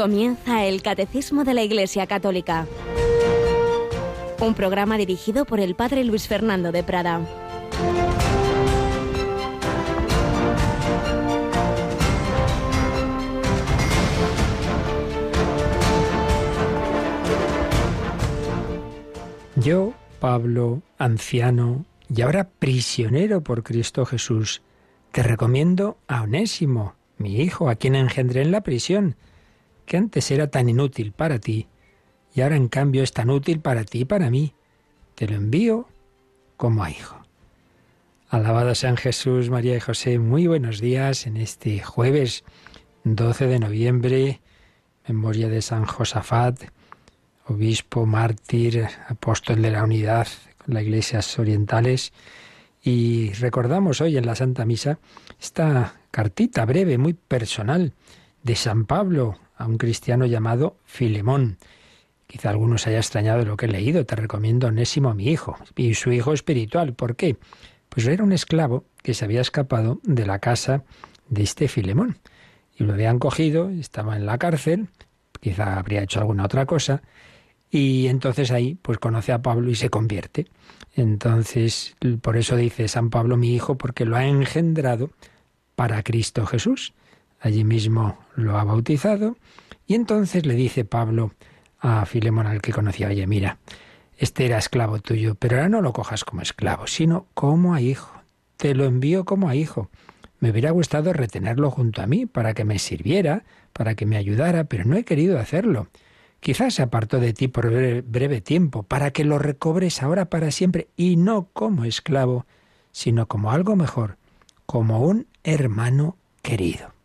Comienza el Catecismo de la Iglesia Católica. Un programa dirigido por el Padre Luis Fernando de Prada. Yo, Pablo, anciano y ahora prisionero por Cristo Jesús, te recomiendo a Onésimo, mi hijo, a quien engendré en la prisión, que antes era tan inútil para ti, y ahora en cambio es tan útil para ti y para mí. Te lo envío como a hijo. Alabado sean Jesús, María y José. Muy buenos días en este jueves 12 de noviembre, memoria de San Josafat, obispo, mártir, apóstol de la unidad con las iglesias orientales. Y recordamos hoy en la Santa Misa esta cartita breve, muy personal, de San Pablo a un cristiano llamado Filemón. Quizá algunos haya extrañado lo que he leído. Te recomiendo Onésimo, mi hijo, y su hijo espiritual. ¿Por qué? Pues era un esclavo que se había escapado de la casa de este Filemón. Y lo habían cogido, estaba en la cárcel, quizá habría hecho alguna otra cosa, y entonces ahí pues conoce a Pablo y se convierte. Entonces, por eso dice San Pablo mi hijo, porque lo ha engendrado para Cristo Jesús. Allí mismo lo ha bautizado y entonces le dice Pablo a Filemón al que conocía, oye, mira, este era esclavo tuyo, pero ahora no lo cojas como esclavo, sino como a hijo. Te lo envío como a hijo. Me hubiera gustado retenerlo junto a mí para que me sirviera, para que me ayudara, pero no he querido hacerlo. Quizás se apartó de ti por breve, tiempo, para que lo recobres ahora para siempre, y no como esclavo, sino como algo mejor, como un hermano querido.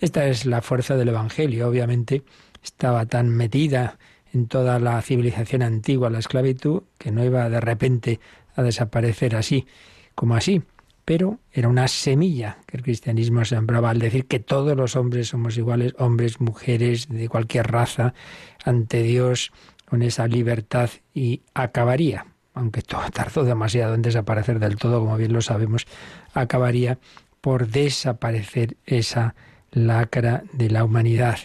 Esta es la fuerza del Evangelio. Obviamente estaba tan metida en toda la civilización antigua, la esclavitud, que no iba de repente a desaparecer así como así. Pero era una semilla que el cristianismo sembraba al decir que todos los hombres somos iguales, hombres, mujeres, de cualquier raza, ante Dios, con esa libertad y acabaría, aunque todo tardó demasiado en desaparecer del todo, como bien lo sabemos, acabaría por desaparecer esa lacra de la humanidad.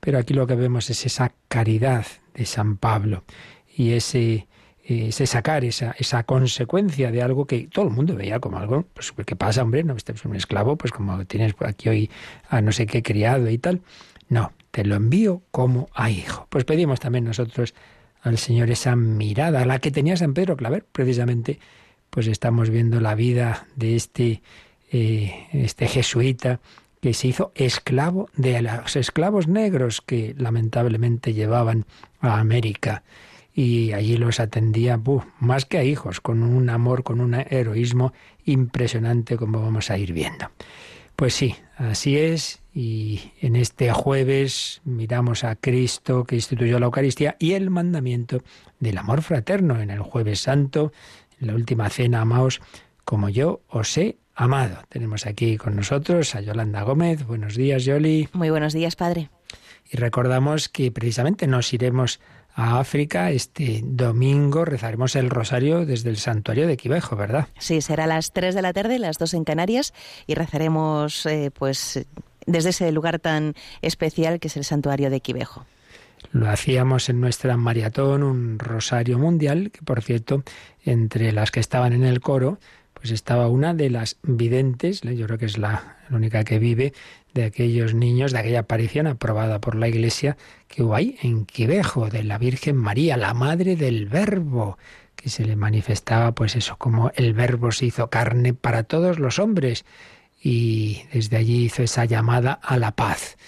Pero aquí lo que vemos es esa caridad de San Pablo y ese, sacar esa, esa consecuencia de algo que todo el mundo veía como algo, pues ¿qué pasa, hombre? No estás un esclavo, pues como tienes aquí hoy a no sé qué criado y tal. No, te lo envío como a hijo. Pues pedimos también nosotros al Señor esa mirada, la que tenía San Pedro Claver, precisamente, pues estamos viendo la vida de este, eh, este jesuita que se hizo esclavo de los esclavos negros que lamentablemente llevaban a América. Y allí los atendía más que a hijos, con un amor, con un heroísmo impresionante, como vamos a ir viendo. Pues sí, así es. Y en este jueves miramos a Cristo que instituyó la Eucaristía y el mandamiento del amor fraterno. En el jueves santo, en la última cena, amaos como yo os he amado. Tenemos aquí con nosotros a Yolanda Gómez. Buenos días, Yoli. Muy buenos días, padre. Y recordamos que precisamente nos iremos a África este domingo, rezaremos el rosario desde el santuario de Quivejo, ¿verdad? Sí, será a las 3 de la tarde, las 2 en Canarias, y rezaremos eh, pues desde ese lugar tan especial que es el santuario de Quivejo. Lo hacíamos en nuestra maratón, un rosario mundial, que por cierto, entre las que estaban en el coro, pues estaba una de las videntes, yo creo que es la, única que vive, de aquellos niños, de aquella aparición aprobada por la Iglesia que hubo ahí en Quivejo, de la Virgen María, la madre del Verbo, que se le manifestaba pues eso, como el Verbo se hizo carne para todos los hombres y desde allí hizo esa llamada a la paz.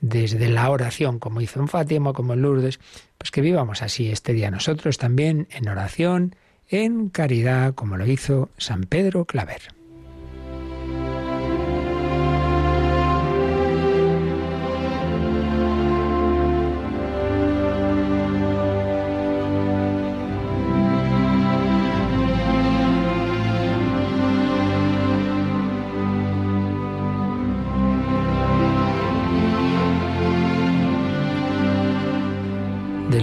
Desde la oración, como hizo en Fátima, como en Lourdes, pues que vivamos así este día nosotros también en oración, en caridad, como lo hizo San Pedro Claver.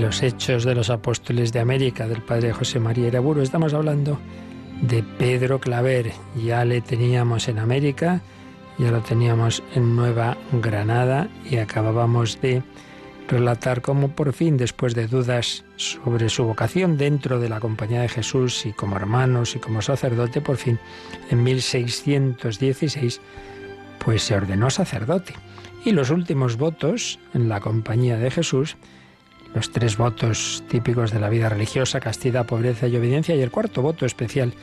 Hechos de los Apóstoles de América del Padre José María Iraburo. Estamos hablando de Pedro Claver. Ya le teníamos en América, ya lo teníamos en Nueva Granada y acabábamos de relatar cómo por fin, después de dudas sobre su vocación dentro de la Compañía de Jesús y como hermanos y como sacerdote, por fin, en 1616, pues se ordenó sacerdote. Y los últimos votos en la Compañía de Jesús, los tres votos típicos de la vida religiosa, castidad, pobreza y obediencia, y el cuarto voto especial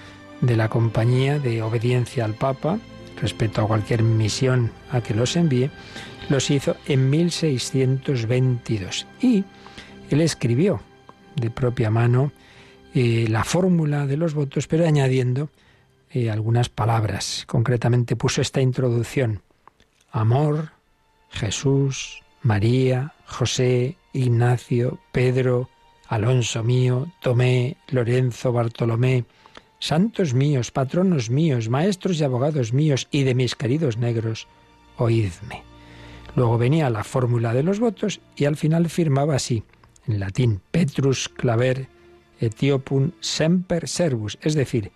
de la Compañía de obediencia al Papa, respecto a cualquier misión a que los envíe, los hizo en 1622. Y él escribió de propia mano eh, la fórmula de los votos, pero añadiendo eh, algunas palabras. Concretamente puso esta introducción. Amor, Jesús, María, José, Ignacio, Pedro, Alonso mío, Tomé, Lorenzo, Bartolomé, santos míos, patronos míos, maestros y abogados míos y de mis queridos negros, oídme. Luego venía la fórmula de los votos y al final firmaba así, en latín, Petrus Claver Etiopum semper servus, es decir,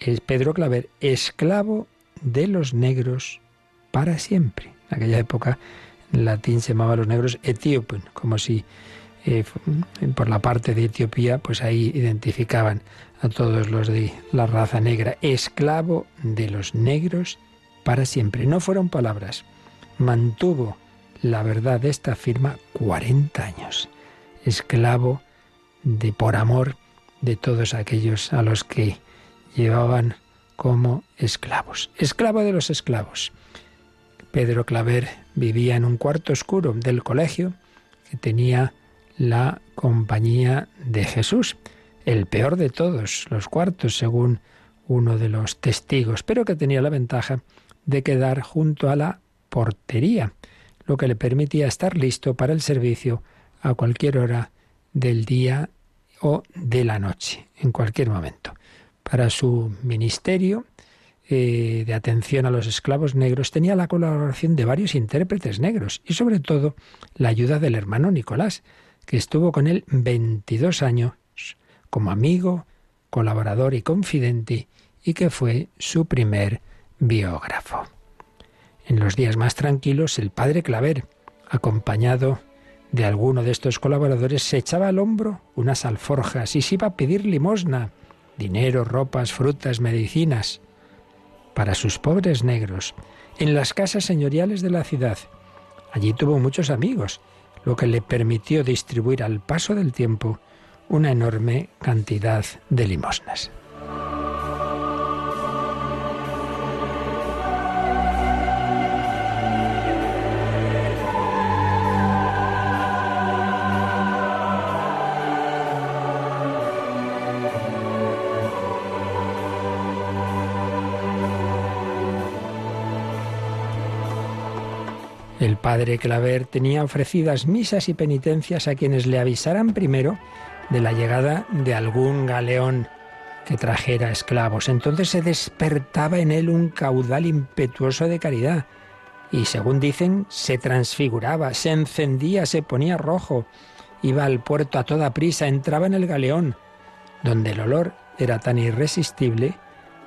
es Pedro Claver, esclavo de los negros para siempre. En aquella época latín se llamaba a los negros Etiopum, como si eh, por la parte de Etiopía, pues ahí identificaban a todos los de la raza negra, esclavo de los negros para siempre. No fueron palabras, mantuvo la verdad de esta firma 40 años, esclavo de por amor de todos aquellos a los que llevaban como esclavos, esclavo de los esclavos. Pedro Claver vivía en un cuarto oscuro del colegio que tenía la compañía de Jesús, el peor de todos los cuartos, según uno de los testigos, pero que tenía la ventaja de quedar junto a la portería, lo que le permitía estar listo para el servicio a cualquier hora del día o de la noche, en cualquier momento. Para su ministerio eh, de atención a los esclavos negros tenía la colaboración de varios intérpretes negros y sobre todo la ayuda del hermano Nicolás, que estuvo con él 22 años como amigo, colaborador y confidente y que fue su primer biógrafo. En los días más tranquilos, el padre Claver, acompañado de alguno de estos colaboradores, se echaba al hombro unas alforjas y se iba a pedir limosna, dinero, ropas, frutas, medicinas, para sus pobres negros, en las casas señoriales de la ciudad. Allí tuvo muchos amigos, lo que le permitió distribuir al paso del tiempo una enorme cantidad de limosnas. Padre Claver tenía ofrecidas misas y penitencias a quienes le avisaran primero de la llegada de algún galeón que trajera esclavos. Entonces se despertaba en él un caudal impetuoso de caridad y, según dicen, se transfiguraba, se encendía, se ponía rojo, iba al puerto a toda prisa, entraba en el galeón, donde el olor era tan irresistible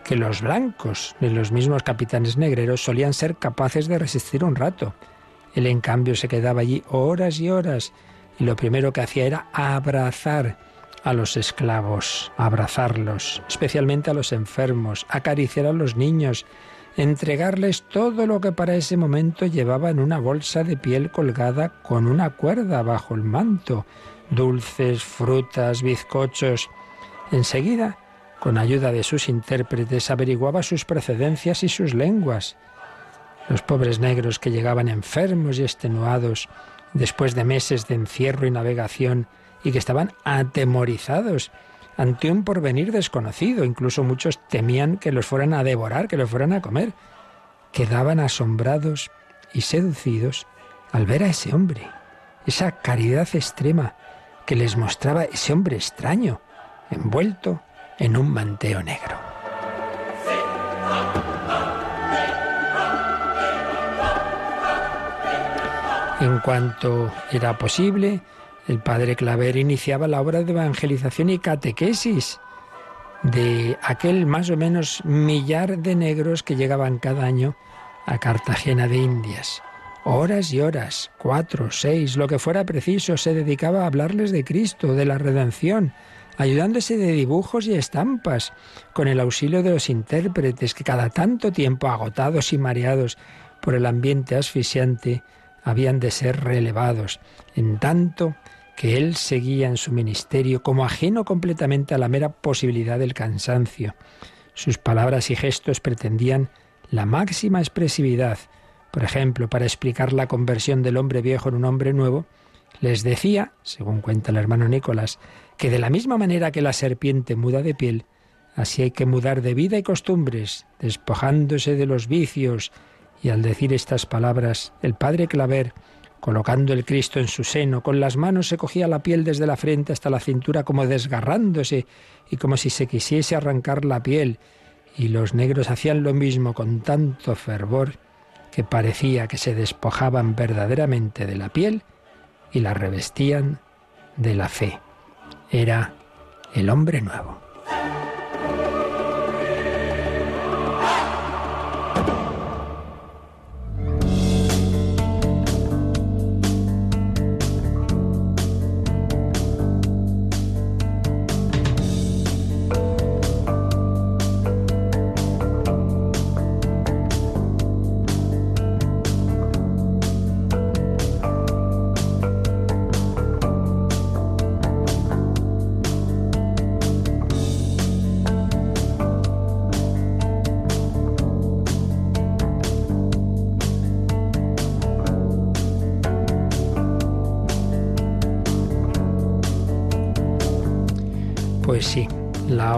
que los blancos de los mismos capitanes negreros solían ser capaces de resistir un rato. Él en cambio se quedaba allí horas y horas y lo primero que hacía era abrazar a los esclavos, abrazarlos, especialmente a los enfermos, acariciar a los niños, entregarles todo lo que para ese momento llevaba en una bolsa de piel colgada con una cuerda bajo el manto, dulces, frutas, bizcochos. Enseguida, con ayuda de sus intérpretes, averiguaba sus procedencias y sus lenguas. Los pobres negros que llegaban enfermos y extenuados después de meses de encierro y navegación y que estaban atemorizados ante un porvenir desconocido. Incluso muchos temían que los fueran a devorar, que los fueran a comer. Quedaban asombrados y seducidos al ver a ese hombre, esa caridad extrema que les mostraba ese hombre extraño, envuelto en un manteo negro. En cuanto era posible, el padre Claver iniciaba la obra de evangelización y catequesis de aquel más o menos millar de negros que llegaban cada año a Cartagena de Indias. Horas y horas, cuatro, seis, lo que fuera preciso, se dedicaba a hablarles de Cristo, de la redención, ayudándose de dibujos y estampas, con el auxilio de los intérpretes que cada tanto tiempo, agotados y mareados por el ambiente asfixiante, habían de ser relevados, en tanto que él seguía en su ministerio como ajeno completamente a la mera posibilidad del cansancio. Sus palabras y gestos pretendían la máxima expresividad, por ejemplo, para explicar la conversión del hombre viejo en un hombre nuevo, les decía, según cuenta el hermano Nicolás, que de la misma manera que la serpiente muda de piel, así hay que mudar de vida y costumbres, despojándose de los vicios. Y al decir estas palabras, el padre Claver, colocando el Cristo en su seno, con las manos se cogía la piel desde la frente hasta la cintura como desgarrándose y como si se quisiese arrancar la piel. Y los negros hacían lo mismo con tanto fervor que parecía que se despojaban verdaderamente de la piel y la revestían de la fe. Era el hombre nuevo.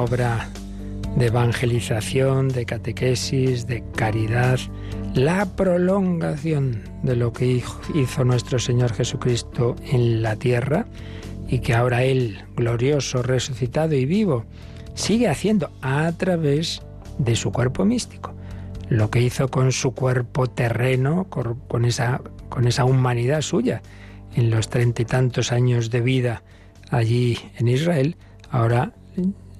Obra de evangelización, de catequesis, de caridad, la prolongación de lo que hizo nuestro Señor Jesucristo en la tierra y que ahora Él, glorioso, resucitado y vivo, sigue haciendo a través de su cuerpo místico. Lo que hizo con su cuerpo terreno, con esa, con esa humanidad suya, en los treinta y tantos años de vida allí en Israel, ahora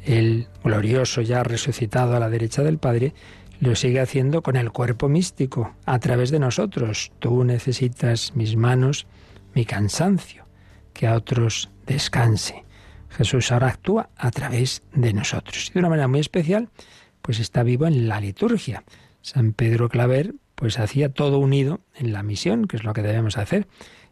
el glorioso ya resucitado a la derecha del Padre, lo sigue haciendo con el cuerpo místico, a través de nosotros. Tú necesitas mis manos, mi cansancio, que a otros descanse. Jesús ahora actúa a través de nosotros. Y de una manera muy especial, pues está vivo en la liturgia. San Pedro Claver, pues hacía todo unido en la misión, que es lo que debemos hacer.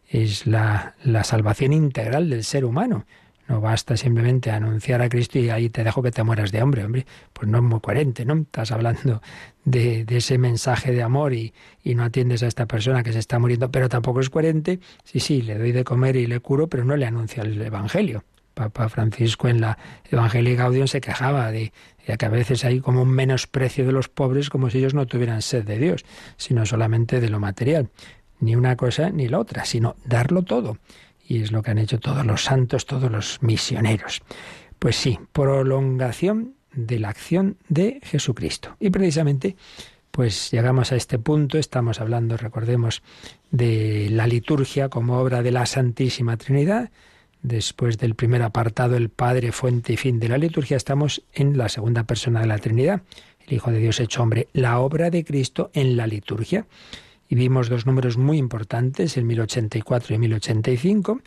Es la, la salvación integral del ser humano. No basta simplemente anunciar a Cristo y ahí te dejo que te mueras de hambre, hombre. Pues no es muy coherente, ¿no? Estás hablando de, ese mensaje de amor y, no atiendes a esta persona que se está muriendo, pero tampoco es coherente. Sí, sí, le doy de comer y le curo, pero no le anuncia el Evangelio. Papa Francisco en la Evangelii Gaudium se quejaba de, de, que a veces hay como un menosprecio de los pobres como si ellos no tuvieran sed de Dios, sino solamente de lo material. Ni una cosa ni la otra, sino darlo todo y es lo que han hecho todos los santos, todos los misioneros. Pues sí, prolongación de la acción de Jesucristo. Y precisamente, pues llegamos a este punto, estamos hablando, recordemos, de la liturgia como obra de la Santísima Trinidad. Después del primer apartado, el Padre, fuente y fin de la liturgia, estamos en la segunda persona de la Trinidad, el Hijo de Dios hecho hombre, la obra de Cristo en la liturgia vimos dos números muy importantes, el 1084 y 1085,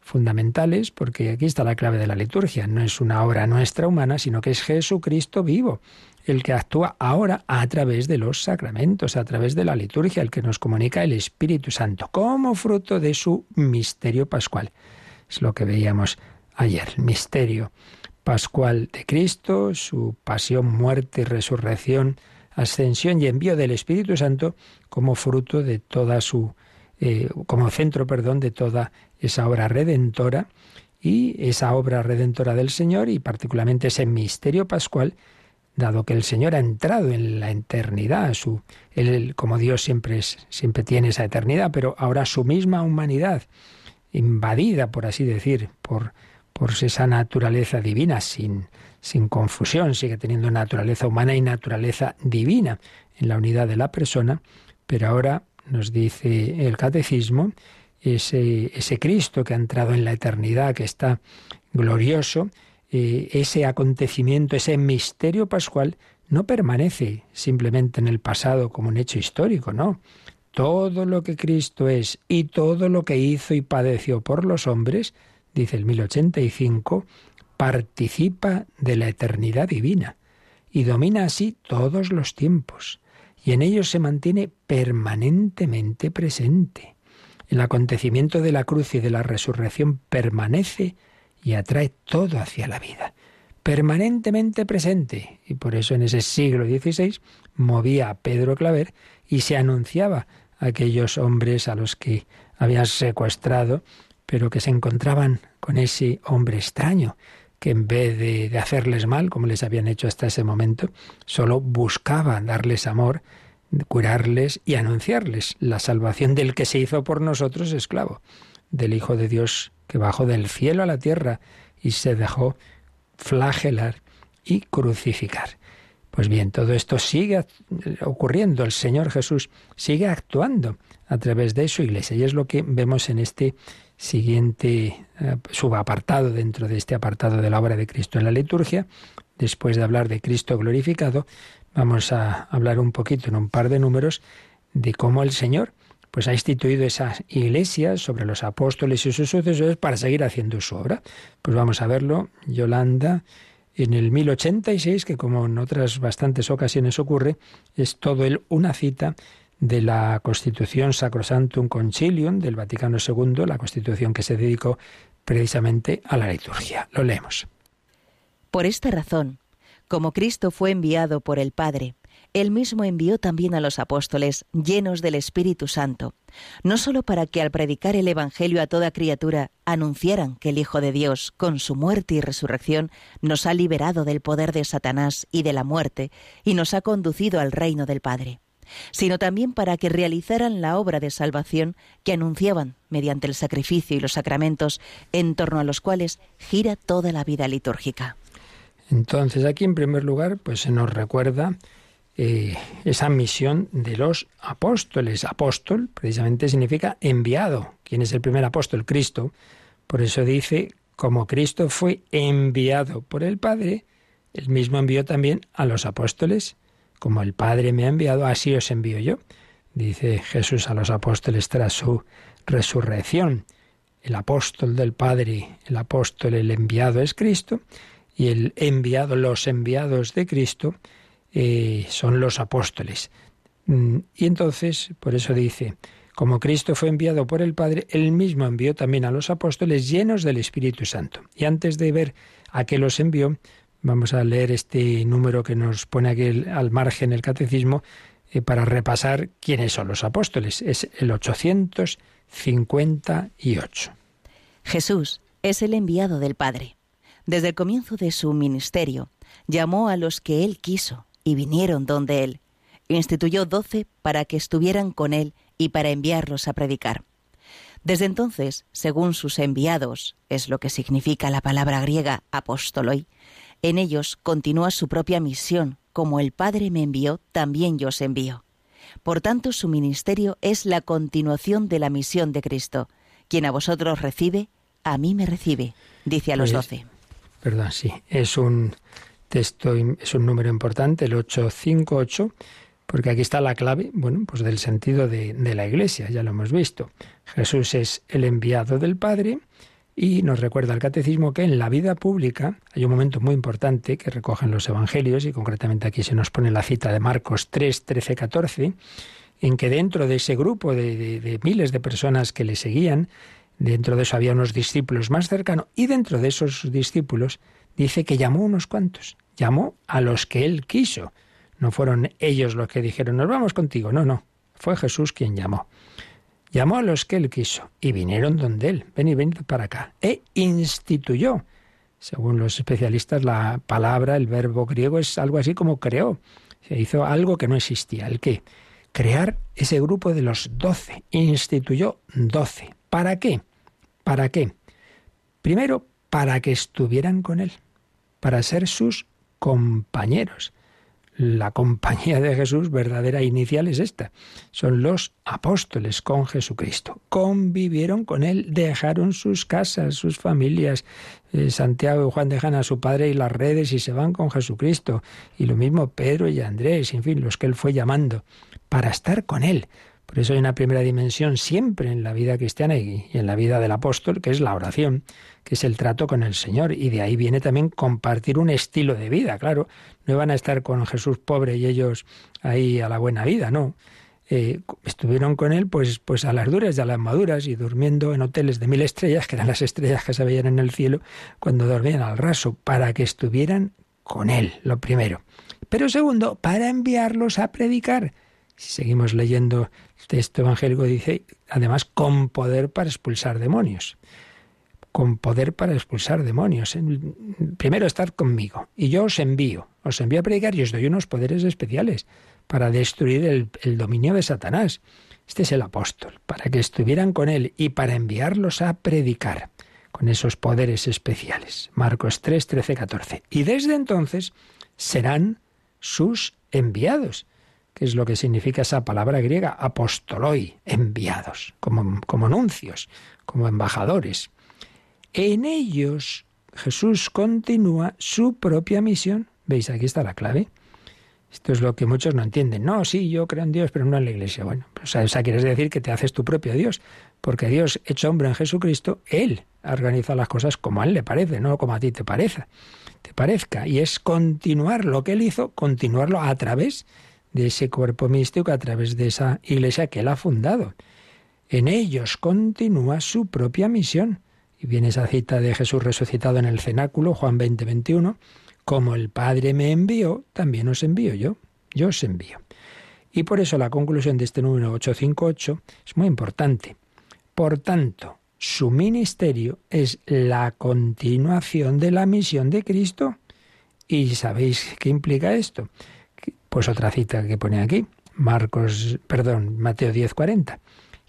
fundamentales, porque aquí está la clave de la liturgia. No es una obra nuestra humana, sino que es Jesucristo vivo, el que actúa ahora a través de los sacramentos, a través de la liturgia, el que nos comunica el Espíritu Santo, como fruto de su misterio pascual. Es lo que veíamos ayer, el misterio pascual de Cristo, su pasión, muerte y resurrección, ascensión y envío del Espíritu Santo como fruto de toda su, eh, como centro, perdón, de toda esa obra redentora y esa obra redentora del Señor y particularmente ese misterio pascual, dado que el Señor ha entrado en la eternidad, su, él, como Dios siempre, es, siempre tiene esa eternidad, pero ahora su misma humanidad, invadida, por así decir, por, por esa naturaleza divina, sin, sin confusión, sigue teniendo naturaleza humana y naturaleza divina en la unidad de la persona, pero ahora nos dice el catecismo, ese, ese Cristo que ha entrado en la eternidad, que está glorioso, eh, ese acontecimiento, ese misterio pascual, no permanece simplemente en el pasado como un hecho histórico, no. todo lo que Cristo es y todo lo que hizo y padeció por los hombres, dice el 1085, participa de la eternidad divina y domina así todos los tiempos, y en ellos se mantiene permanentemente presente. El acontecimiento de la cruz y de la resurrección permanece y atrae todo hacia la vida. Permanentemente presente. Y por eso en ese siglo XVI movía a Pedro Claver y se anunciaba a aquellos hombres a los que habían secuestrado, pero que se encontraban con ese hombre extraño, que en vez de, de, hacerles mal, como les habían hecho hasta ese momento, solo buscaba darles amor, curarles y anunciarles la salvación del que se hizo por nosotros esclavo, del Hijo de Dios que bajó del cielo a la tierra y se dejó flagelar y crucificar. Pues bien, todo esto sigue ocurriendo, el Señor Jesús sigue actuando a través de su iglesia y es lo que vemos en este siguiente eh, subapartado dentro de este apartado de la obra de Cristo en la liturgia. Después de hablar de Cristo glorificado, vamos a hablar un poquito en un par de números de cómo el Señor pues ha instituido esas iglesias sobre los apóstoles y sus sucesores para seguir haciendo su obra. Pues vamos a verlo, Yolanda, en el 1086, que como en otras bastantes ocasiones ocurre, es todo el una cita de la Constitución Sacrosantum Concilium del Vaticano II, la constitución que se dedicó precisamente a la liturgia. Lo leemos. Por esta razón, como Cristo fue enviado por el Padre, él mismo envió también a los apóstoles llenos del Espíritu Santo, no sólo para que al predicar el Evangelio a toda criatura anunciaran que el Hijo de Dios, con su muerte y resurrección, nos ha liberado del poder de Satanás y de la muerte y nos ha conducido al reino del Padre sino también para que realizaran la obra de salvación que anunciaban mediante el sacrificio y los sacramentos en torno a los cuales gira toda la vida litúrgica. Entonces aquí en primer lugar pues se nos recuerda eh, esa misión de los apóstoles. Apóstol precisamente significa enviado. ¿Quién es el primer apóstol? Cristo. Por eso dice, como Cristo fue enviado por el Padre, el mismo envió también a los apóstoles como el Padre me ha enviado, así os envío yo, dice Jesús a los apóstoles tras su resurrección. El apóstol del Padre, el apóstol, el enviado es Cristo, y el enviado, los enviados de Cristo, eh, son los apóstoles. Mm, y entonces, por eso dice, como Cristo fue enviado por el Padre, él mismo envió también a los apóstoles llenos del Espíritu Santo. Y antes de ver a qué los envió, Vamos a leer este número que nos pone aquí al margen el catecismo eh, para repasar quiénes son los apóstoles. Es el 858. Jesús es el enviado del Padre. Desde el comienzo de su ministerio, llamó a los que él quiso y vinieron donde él. Instituyó doce para que estuvieran con él y para enviarlos a predicar. Desde entonces, según sus enviados, es lo que significa la palabra griega apostoloi, en ellos continúa su propia misión, como el Padre me envió, también yo os envío. Por tanto, su ministerio es la continuación de la misión de Cristo. Quien a vosotros recibe, a mí me recibe, dice a los pues, doce. perdón, sí, es un texto, es un número importante, el 858, porque aquí está la clave, bueno, pues del sentido de, de la Iglesia, ya lo hemos visto. Jesús es el enviado del Padre, y nos recuerda el catecismo que en la vida pública hay un momento muy importante que recogen los evangelios, y concretamente aquí se nos pone la cita de Marcos 3, 13, 14, en que dentro de ese grupo de, de miles de personas que le seguían, dentro de eso había unos discípulos más cercanos, y dentro de esos discípulos dice que llamó unos cuantos, llamó a los que él quiso. No fueron ellos los que dijeron, nos vamos contigo, no, no, fue Jesús quien llamó. Llamó a los que él quiso y vinieron donde él. Ven y venid para acá. E instituyó. Según los especialistas, la palabra, el verbo griego es algo así como creó. Se hizo algo que no existía. ¿El qué? Crear ese grupo de los doce. Instituyó doce. ¿Para qué? ¿Para qué? Primero, para que estuvieran con él, para ser sus compañeros la compañía de Jesús verdadera inicial es esta. Son los apóstoles con Jesucristo. Convivieron con Él, dejaron sus casas, sus familias. Eh, Santiago y Juan dejan a su padre y las redes y se van con Jesucristo. Y lo mismo Pedro y Andrés, en fin, los que Él fue llamando, para estar con Él, Por eso hay una primera dimensión siempre en la vida cristiana y en la vida del apóstol, que es la oración, que es el trato con el Señor. Y de ahí viene también compartir un estilo de vida, claro. No van a estar con Jesús pobre y ellos ahí a la buena vida, no. Eh, estuvieron con él pues, pues a las duras y a las maduras y durmiendo en hoteles de mil estrellas, que eran las estrellas que se veían en el cielo cuando dormían al raso, para que estuvieran con él, lo primero. Pero segundo, para enviarlos a predicar. Si seguimos leyendo el texto evangélico, dice, además, con poder para expulsar demonios. Con poder para expulsar demonios. Primero, estar conmigo. Y yo os envío. Os envío a predicar y os doy unos poderes especiales para destruir el, el dominio de Satanás. Este es el apóstol, para que estuvieran con él y para enviarlos a predicar con esos poderes especiales. Marcos 3, 13, 14. Y desde entonces serán sus enviados, que es lo que significa esa palabra griega, apostoloi, enviados, como, como nuncios, como embajadores. En ellos Jesús continúa su propia misión. ¿Veis? Aquí está la clave. Esto es lo que muchos no entienden. No, sí, yo creo en Dios, pero no en la iglesia. Bueno, pues, o sea, quieres decir que te haces tu propio Dios, porque Dios, hecho hombre en Jesucristo, Él ha organizado las cosas como a Él le parece, no como a ti te parece, te parezca. Y es continuar lo que Él hizo, continuarlo a través de ese cuerpo místico, a través de esa iglesia que Él ha fundado. En ellos continúa su propia misión. Y viene esa cita de Jesús resucitado en el cenáculo, Juan 20, 21 como el Padre me envió, también os envío yo. Yo os envío. Y por eso la conclusión de este número 858 es muy importante. Por tanto, su ministerio es la continuación de la misión de Cristo. ¿Y sabéis qué implica esto? Pues otra cita que pone aquí, Marcos, perdón, Mateo 10:40.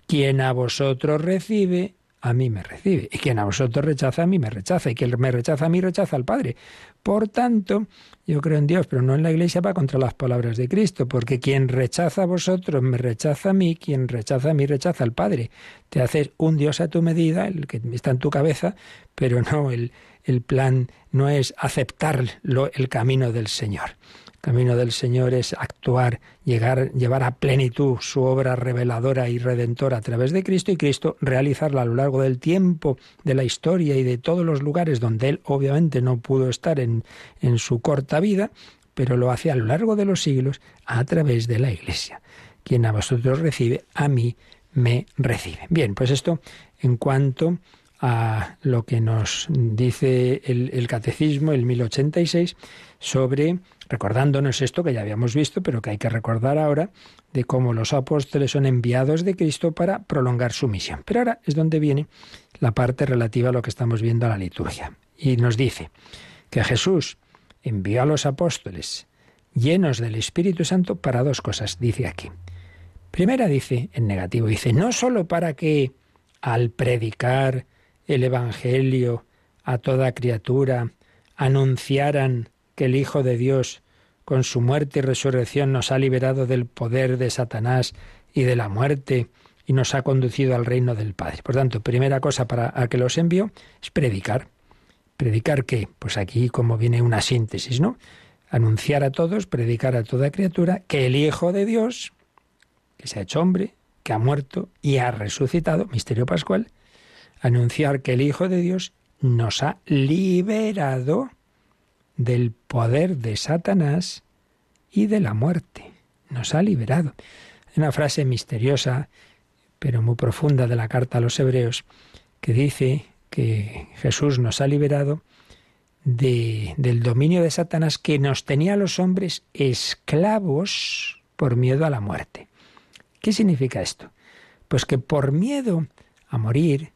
Quien a vosotros recibe, a mí me recibe. Y quien a vosotros rechaza, a mí me rechaza. Y quien me rechaza a mí, rechaza al Padre. Por tanto, yo creo en Dios, pero no en la Iglesia va contra las palabras de Cristo, porque quien rechaza a vosotros, me rechaza a mí, quien rechaza a mí, rechaza al Padre. Te haces un Dios a tu medida, el que está en tu cabeza, pero no, el, el plan no es aceptar el camino del Señor camino del Señor es actuar, llegar, llevar a plenitud su obra reveladora y redentora a través de Cristo y Cristo realizarla a lo largo del tiempo, de la historia y de todos los lugares donde Él obviamente no pudo estar en, en su corta vida, pero lo hace a lo largo de los siglos a través de la Iglesia. Quien a vosotros recibe, a mí me recibe. Bien, pues esto en cuanto a lo que nos dice el, el Catecismo, el 1086, sobre recordándonos esto que ya habíamos visto, pero que hay que recordar ahora, de cómo los apóstoles son enviados de Cristo para prolongar su misión. Pero ahora es donde viene la parte relativa a lo que estamos viendo a la liturgia. Y nos dice que Jesús envió a los apóstoles llenos del Espíritu Santo para dos cosas, dice aquí. Primera dice, en negativo, dice, no sólo para que al predicar el Evangelio a toda criatura anunciaran que el Hijo de Dios, con su muerte y resurrección, nos ha liberado del poder de Satanás y de la muerte y nos ha conducido al reino del Padre. Por tanto, primera cosa para a que los envío es predicar. ¿Predicar qué? Pues aquí como viene una síntesis, ¿no? Anunciar a todos, predicar a toda criatura que el Hijo de Dios, que se ha hecho hombre, que ha muerto y ha resucitado, misterio pascual, anunciar que el Hijo de Dios nos ha liberado del poder de Satanás y de la muerte. Nos ha liberado. Una frase misteriosa, pero muy profunda de la carta a los hebreos, que dice que Jesús nos ha liberado de, del dominio de Satanás que nos tenía a los hombres esclavos por miedo a la muerte. ¿Qué significa esto? Pues que por miedo a morir,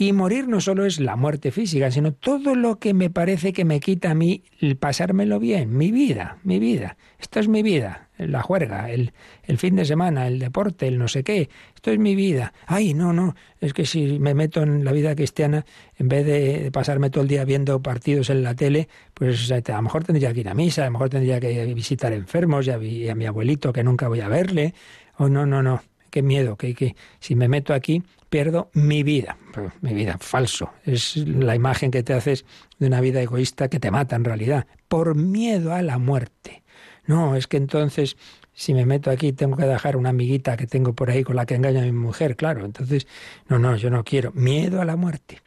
y morir no solo es la muerte física, sino todo lo que me parece que me quita a mí el pasármelo bien, mi vida, mi vida. Esto es mi vida, la juerga, el, el fin de semana, el deporte, el no sé qué. Esto es mi vida. Ay, no, no, es que si me meto en la vida cristiana, en vez de pasarme todo el día viendo partidos en la tele, pues a lo mejor tendría que ir a misa, a lo mejor tendría que visitar enfermos y a, a mi abuelito que nunca voy a verle. Oh, no, no, no, qué miedo, que, que si me meto aquí pierdo mi vida. Mi vida, falso. Es la imagen que te haces de una vida egoísta que te mata en realidad, por miedo a la muerte. No, es que entonces si me meto aquí tengo que dejar una amiguita que tengo por ahí con la que engaño a mi mujer, claro. Entonces, no, no, yo no quiero. Miedo a la muerte.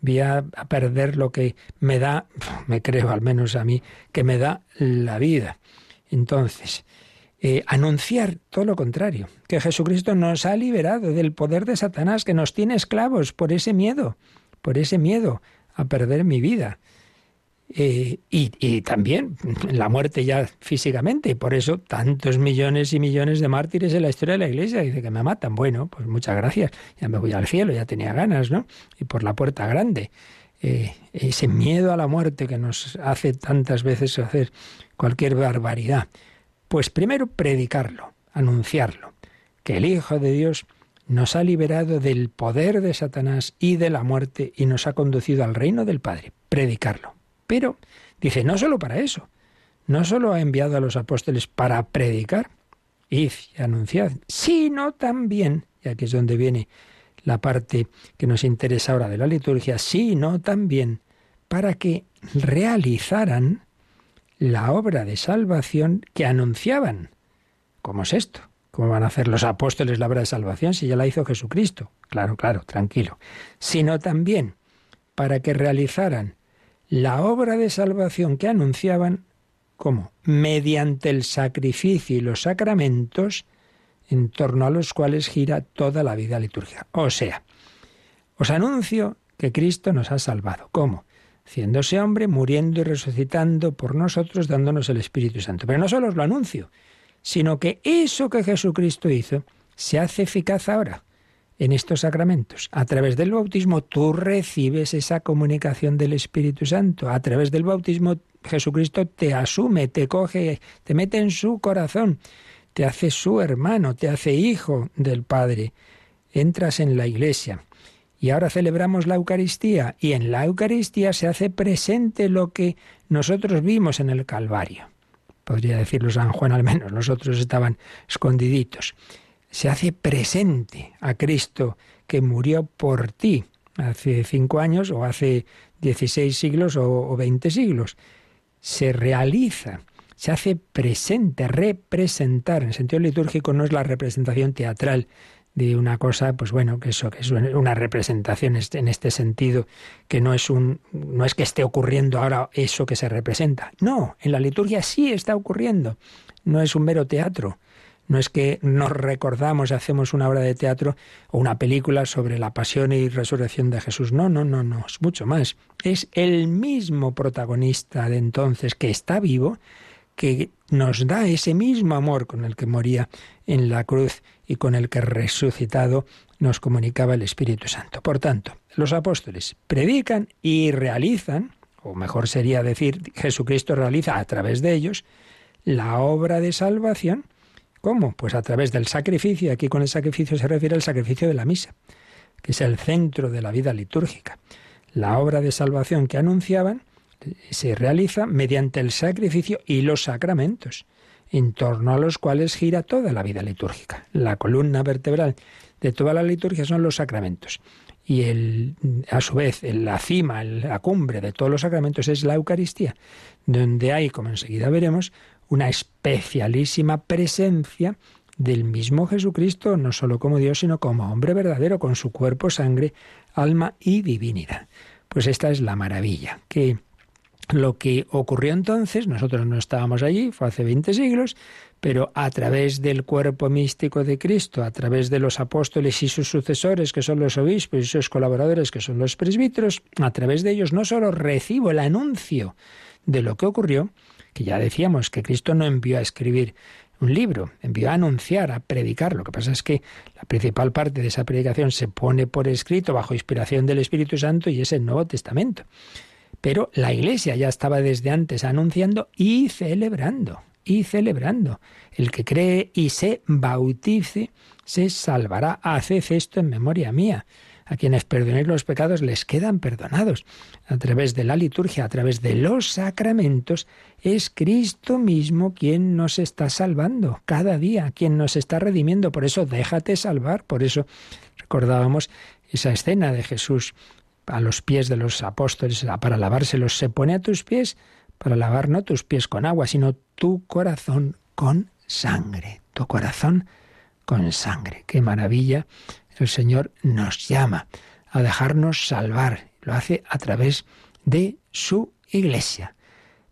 Voy a, perder lo que me da, me creo al menos a mí, que me da la vida. Entonces, eh, anunciar todo lo contrario, que Jesucristo nos ha liberado del poder de Satanás, que nos tiene esclavos por ese miedo, por ese miedo a perder mi vida. Eh, y, también la muerte ya físicamente, y por eso tantos millones y millones de mártires en la historia de la Iglesia. Dice que me matan. Bueno, pues muchas gracias, ya me voy al cielo, ya tenía ganas, ¿no? Y por la puerta grande. Eh, ese miedo a la muerte que nos hace tantas veces hacer cualquier barbaridad. Pues primero predicarlo, anunciarlo, que el Hijo de Dios nos ha liberado del poder de Satanás y de la muerte y nos ha conducido al reino del Padre. Predicarlo. Pero dice, no solo para eso, no solo ha enviado a los apóstoles para predicar, id y anunciad, sino también, y aquí es donde viene la parte que nos interesa ahora de la liturgia, sino también para que realizaran la obra de salvación que anunciaban. ¿Cómo es esto? ¿Cómo van a hacer los apóstoles la obra de salvación si ya la hizo Jesucristo? Claro, claro, tranquilo. Sino también para que realizaran la obra de salvación que anunciaban, como mediante el sacrificio y los sacramentos en torno a los cuales gira toda la vida litúrgica. O sea, os anuncio que Cristo nos ha salvado. ¿Cómo? Haciéndose hombre, muriendo y resucitando por nosotros, dándonos el Espíritu Santo. Pero no solo os lo anuncio, sino que eso que Jesucristo hizo se hace eficaz ahora en estos sacramentos. A través del bautismo tú recibes esa comunicación del Espíritu Santo. A través del bautismo Jesucristo te asume, te coge, te mete en su corazón, te hace su hermano, te hace hijo del Padre. Entras en la iglesia. Y ahora celebramos la Eucaristía y en la Eucaristía se hace presente lo que nosotros vimos en el Calvario. Podría decirlo San Juan al menos, nosotros estaban escondiditos se hace presente a Cristo que murió por ti hace cinco años o hace dieciséis siglos o veinte siglos. Se realiza, se hace presente, representar. En sentido litúrgico no es la representación teatral de una cosa, pues bueno, que eso, que es una representación en este sentido, que no es un, no es que esté ocurriendo ahora eso que se representa. No, en la liturgia sí está ocurriendo. No es un mero teatro. No es que nos recordamos, hacemos una obra de teatro o una película sobre la pasión y resurrección de Jesús. No, no, no, no, es mucho más. Es el mismo protagonista de entonces que está vivo, que nos da ese mismo amor con el que moría en la cruz y con el que resucitado nos comunicaba el Espíritu Santo. Por tanto, los apóstoles predican y realizan, o mejor sería decir, Jesucristo realiza a través de ellos, la obra de salvación ¿Cómo? Pues a través del sacrificio, aquí con el sacrificio se refiere al sacrificio de la misa, que es el centro de la vida litúrgica. La obra de salvación que anunciaban se realiza mediante el sacrificio y los sacramentos, en torno a los cuales gira toda la vida litúrgica. La columna vertebral de toda la liturgia son los sacramentos. Y el, a su vez, la cima, la cumbre de todos los sacramentos es la Eucaristía, donde hay, como enseguida veremos, una especialísima presencia del mismo Jesucristo, no solo como Dios, sino como hombre verdadero, con su cuerpo, sangre, alma y divinidad. Pues esta es la maravilla, que lo que ocurrió entonces, nosotros no estábamos allí, fue hace 20 siglos, pero a través del cuerpo místico de Cristo, a través de los apóstoles y sus sucesores, que son los obispos, y sus colaboradores, que son los presbíteros, a través de ellos no solo recibo el anuncio de lo que ocurrió, que ya decíamos que Cristo no envió a escribir un libro, envió a anunciar, a predicar. Lo que pasa es que la principal parte de esa predicación se pone por escrito bajo inspiración del Espíritu Santo y es el Nuevo Testamento. Pero la Iglesia ya estaba desde antes anunciando y celebrando, y celebrando. El que cree y se bautice se salvará. Haced esto en memoria mía. A quienes perdonéis los pecados les quedan perdonados. A través de la liturgia, a través de los sacramentos, es Cristo mismo quien nos está salvando cada día, quien nos está redimiendo. Por eso déjate salvar. Por eso recordábamos esa escena de Jesús a los pies de los apóstoles para lavárselos. Se pone a tus pies para lavar no tus pies con agua, sino tu corazón con sangre. Tu corazón con sangre. Qué maravilla. El Señor nos llama a dejarnos salvar. Lo hace a través de su iglesia.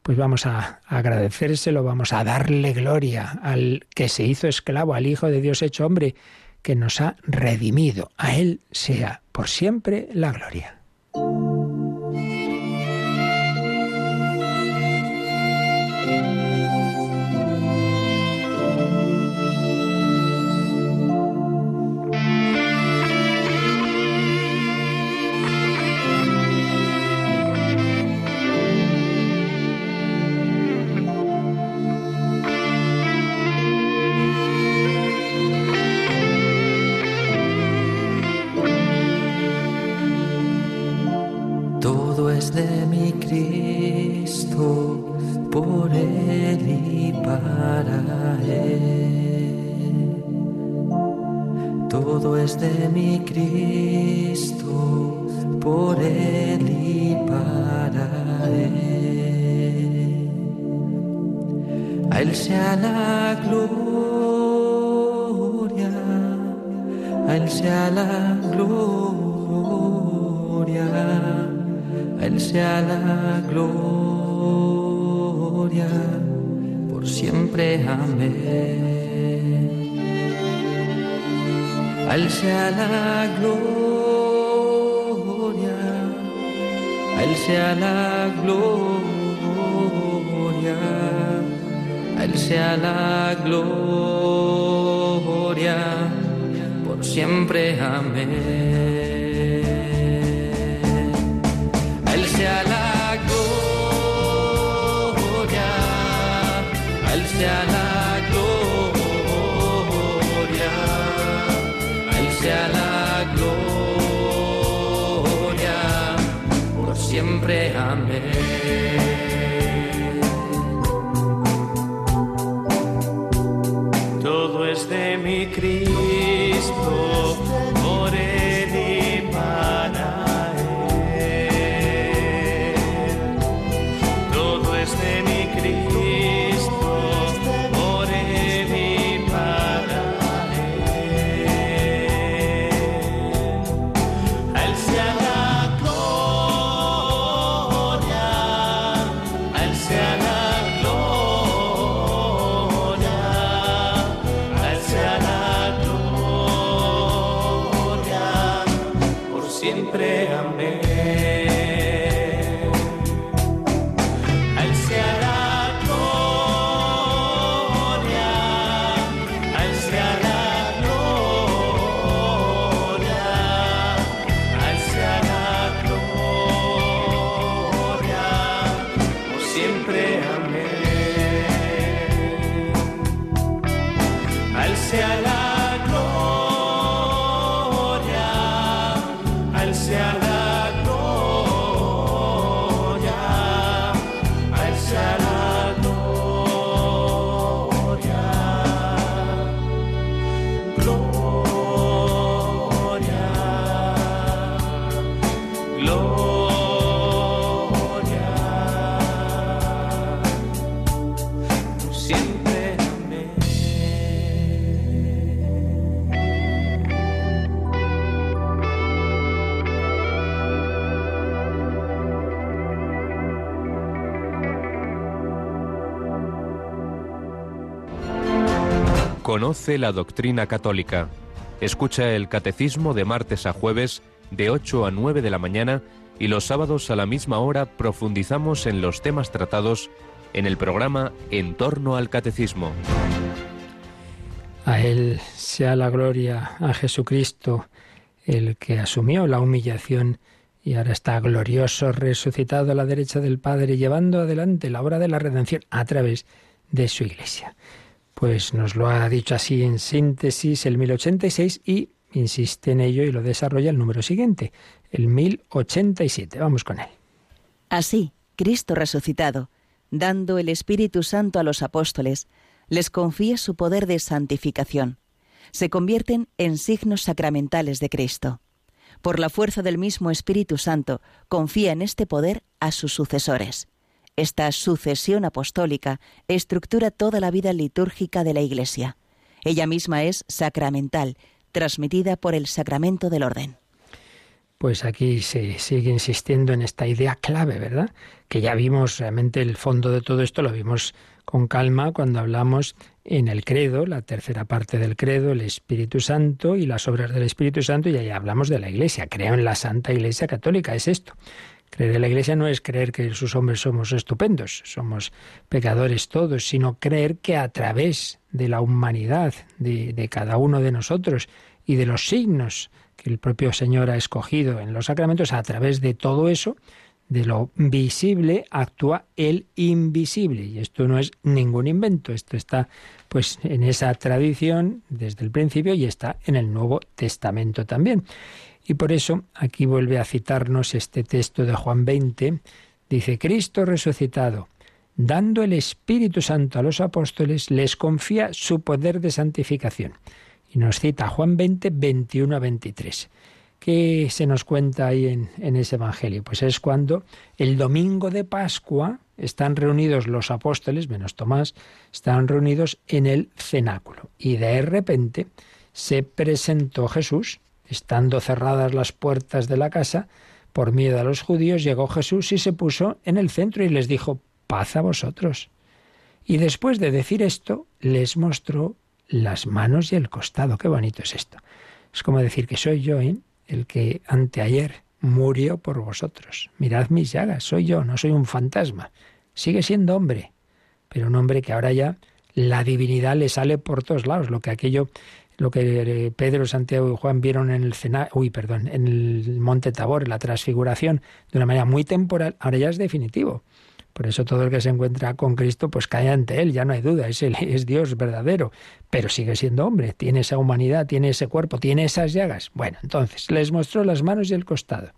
Pues vamos a agradecérselo, vamos a darle gloria al que se hizo esclavo, al Hijo de Dios hecho hombre, que nos ha redimido. A Él sea por siempre la gloria. De mi Cristo, por Él y para Él. A Él sea la gloria, a Él sea la sea la gloria, por siempre amén. al sea la gloria, al sea la gloria, al sea la gloria, por siempre amén. Todo es de mi Cristo. Siempre amén. Conoce la doctrina católica. Escucha el catecismo de martes a jueves de 8 a 9 de la mañana y los sábados a la misma hora profundizamos en los temas tratados en el programa En torno al catecismo. A Él sea la gloria, a Jesucristo, el que asumió la humillación y ahora está glorioso, resucitado a la derecha del Padre, llevando adelante la obra de la redención a través de su Iglesia. Pues nos lo ha dicho así en síntesis el 1086 y insiste en ello y lo desarrolla el número siguiente, el 1087. Vamos con él. Así, Cristo resucitado, dando el Espíritu Santo a los apóstoles, les confía su poder de santificación. Se convierten en signos sacramentales de Cristo. Por la fuerza del mismo Espíritu Santo, confía en este poder a sus sucesores. Esta sucesión apostólica estructura toda la vida litúrgica de la Iglesia. Ella misma es sacramental, transmitida por el sacramento del orden. Pues aquí se sigue insistiendo en esta idea clave, ¿verdad? Que ya vimos realmente el fondo de todo esto, lo vimos con calma cuando hablamos en el credo, la tercera parte del credo, el Espíritu Santo y las obras del Espíritu Santo, y ahí hablamos de la Iglesia. Creo en la Santa Iglesia Católica, es esto. Creer en la Iglesia no es creer que sus hombres somos estupendos, somos pecadores todos, sino creer que a través de la humanidad de, de cada uno de nosotros y de los signos que el propio Señor ha escogido en los sacramentos, a través de todo eso, de lo visible actúa el invisible y esto no es ningún invento, esto está pues en esa tradición desde el principio y está en el Nuevo Testamento también. Y por eso aquí vuelve a citarnos este texto de Juan 20, dice Cristo resucitado, dando el Espíritu Santo a los apóstoles, les confía su poder de santificación. Y nos cita Juan 20, 21 a 23. ¿Qué se nos cuenta ahí en, en, ese Evangelio? Pues es cuando el domingo de Pascua están reunidos los apóstoles, menos Tomás, están reunidos en el cenáculo. Y de repente se presentó Jesús, estando cerradas las puertas de la casa, por miedo a los judíos, llegó Jesús y se puso en el centro y les dijo, paz a vosotros. Y después de decir esto, les mostró las manos y el costado. Qué bonito es esto. Es como decir que soy yo, ¿eh? el que anteayer murió por vosotros. Mirad mis llagas, soy yo, no soy un fantasma. Sigue siendo hombre, pero un hombre que ahora ya la divinidad le sale por todos lados, lo que aquello lo que Pedro, Santiago y Juan vieron en el cena, uy, perdón, en el Monte Tabor, la transfiguración, de una manera muy temporal, ahora ya es definitivo. Por eso todo el que se encuentra con Cristo, pues cae ante Él, ya no hay duda, es, es Dios verdadero, pero sigue siendo hombre, tiene esa humanidad, tiene ese cuerpo, tiene esas llagas. Bueno, entonces les mostró las manos y el costado.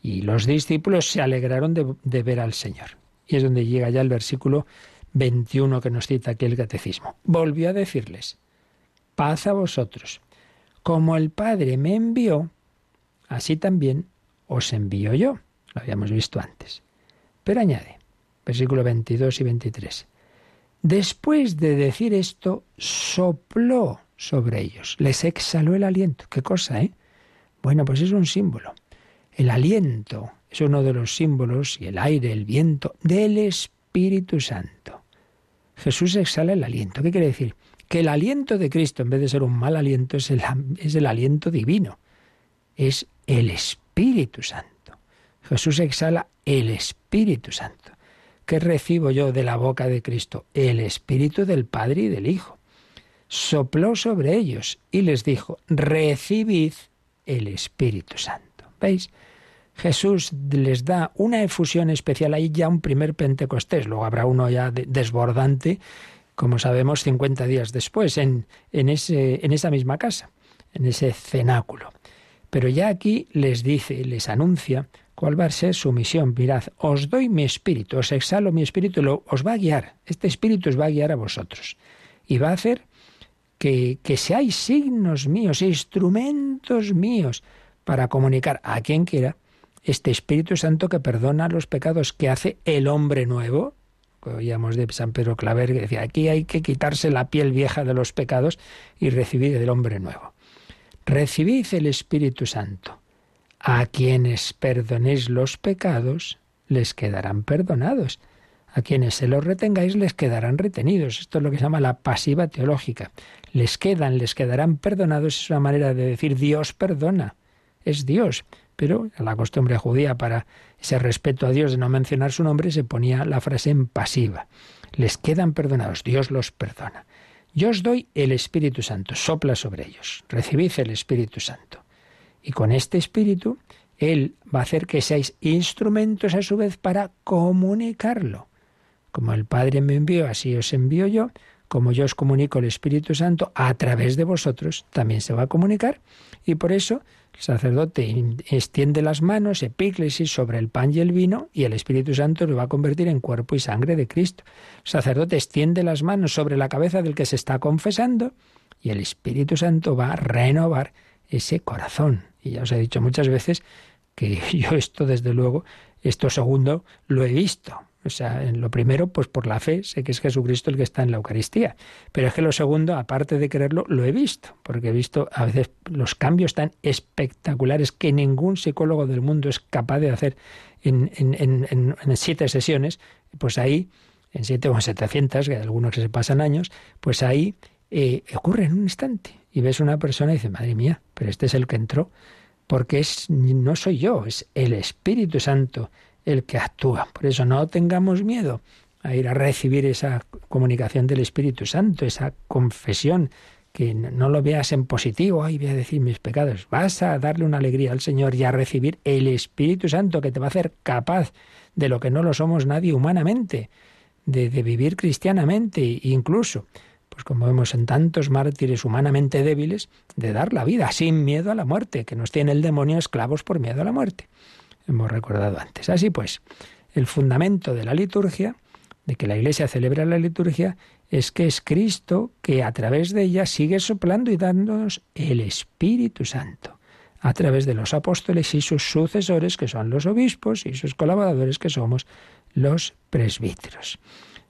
Y los discípulos se alegraron de, de ver al Señor. Y es donde llega ya el versículo 21 que nos cita aquí el catecismo. Volvió a decirles, paz a vosotros. Como el Padre me envió, así también os envío yo. Lo habíamos visto antes. Pero añade, versículo 22 y 23. Después de decir esto, sopló sobre ellos, les exhaló el aliento. ¿Qué cosa, eh? Bueno, pues es un símbolo. El aliento es uno de los símbolos, y el aire, el viento, del Espíritu Santo. Jesús exhala el aliento. ¿Qué quiere decir? Que el aliento de Cristo, en vez de ser un mal aliento, es el, es el aliento divino. Es el Espíritu Santo. Jesús exhala el Espíritu Santo. ¿Qué recibo yo de la boca de Cristo? El Espíritu del Padre y del Hijo. Sopló sobre ellos y les dijo, recibid el Espíritu Santo. ¿Veis? Jesús les da una efusión especial, ahí ya un primer Pentecostés, luego habrá uno ya desbordante, como sabemos, 50 días después, en, en, ese, en esa misma casa, en ese cenáculo. Pero ya aquí les dice, les anuncia cuál va a ser su misión. Mirad, os doy mi espíritu, os exhalo mi espíritu lo, os va a guiar. Este espíritu os va a guiar a vosotros. Y va a hacer que, que seáis signos míos, instrumentos míos para comunicar a quien quiera este Espíritu Santo que perdona los pecados que hace el hombre nuevo. Oíamos de San Pedro Claver que decía, aquí hay que quitarse la piel vieja de los pecados y recibir el hombre nuevo. Recibid el Espíritu Santo. A quienes perdonéis los pecados, les quedarán perdonados. A quienes se los retengáis, les quedarán retenidos. Esto es lo que se llama la pasiva teológica. Les quedan, les quedarán perdonados. Es una manera de decir Dios perdona. Es Dios. Pero a la costumbre judía, para ese respeto a Dios de no mencionar su nombre, se ponía la frase en pasiva. Les quedan perdonados. Dios los perdona. Yo os doy el Espíritu Santo. Sopla sobre ellos. Recibid el Espíritu Santo. Y con este espíritu, Él va a hacer que seáis instrumentos a su vez para comunicarlo. Como el Padre me envió, así os envío yo. Como yo os comunico el Espíritu Santo, a través de vosotros también se va a comunicar. Y por eso el sacerdote extiende las manos, epíclesis, sobre el pan y el vino, y el Espíritu Santo lo va a convertir en cuerpo y sangre de Cristo. El sacerdote extiende las manos sobre la cabeza del que se está confesando, y el Espíritu Santo va a renovar ese corazón. Y ya os he dicho muchas veces que yo esto, desde luego, esto segundo lo he visto. O sea, en lo primero, pues por la fe, sé que es Jesucristo el que está en la Eucaristía. Pero es que lo segundo, aparte de creerlo, lo he visto, porque he visto a veces los cambios tan espectaculares que ningún psicólogo del mundo es capaz de hacer en, siete sesiones. Pues ahí, en siete o en setecientas, que hay algunos que se pasan años, pues ahí eh, ocurre en un instante. Y ves una persona y dices, madre mía, pero este es el que entró, porque es, no soy yo, es el Espíritu Santo el que actúa. Por eso no tengamos miedo a ir a recibir esa comunicación del Espíritu Santo, esa confesión, que no lo veas en positivo, ay, voy a decir mis pecados. Vas a darle una alegría al Señor y a recibir el Espíritu Santo que te va a hacer capaz de lo que no lo somos nadie humanamente, de, vivir cristianamente incluso pues como vemos en tantos mártires humanamente débiles, de dar la vida sin miedo a la muerte, que nos tiene el demonio esclavos por miedo a la muerte. Hemos recordado antes. Así pues, el fundamento de la liturgia, de que la Iglesia celebra la liturgia, es que es Cristo que a través de ella sigue soplando y dándonos el Espíritu Santo, a través de los apóstoles y sus sucesores, que son los obispos, y sus colaboradores, que somos los presbíteros.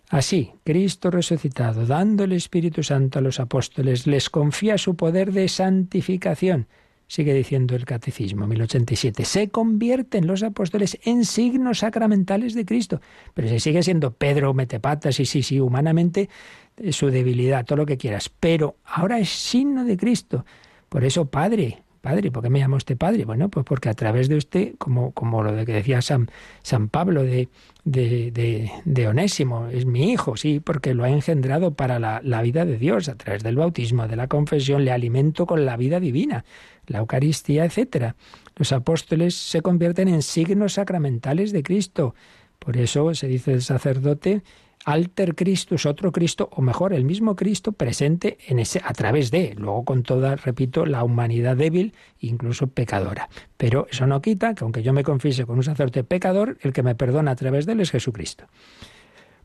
Así, Cristo resucitado, dando el Espíritu Santo a los apóstoles, les confía su poder de santificación. Sigue diciendo el Catecismo 1087. Se convierten los apóstoles en signos sacramentales de Cristo. Pero si sigue siendo Pedro, metepatas y sí, sí, humanamente eh, su debilidad, todo lo que quieras. Pero ahora es signo de Cristo. Por eso, Padre, Padre, ¿por qué me llama usted Padre? Bueno, pues porque a través de usted, como, como lo de que decía San, San Pablo de, de, de, Onésimo, es mi hijo, sí, porque lo ha engendrado para la, la, vida de Dios, a través del bautismo, de la confesión, le alimento con la vida divina, la Eucaristía, etcétera. Los apóstoles se convierten en signos sacramentales de Cristo. Por eso se dice el sacerdote alter Christus, otro Cristo, o mejor, el mismo Cristo presente en ese, a través de, luego con toda, repito, la humanidad débil, incluso pecadora. Pero eso no quita que aunque yo me confiese con un sacerdote pecador, el que me perdona a través de él es Jesucristo.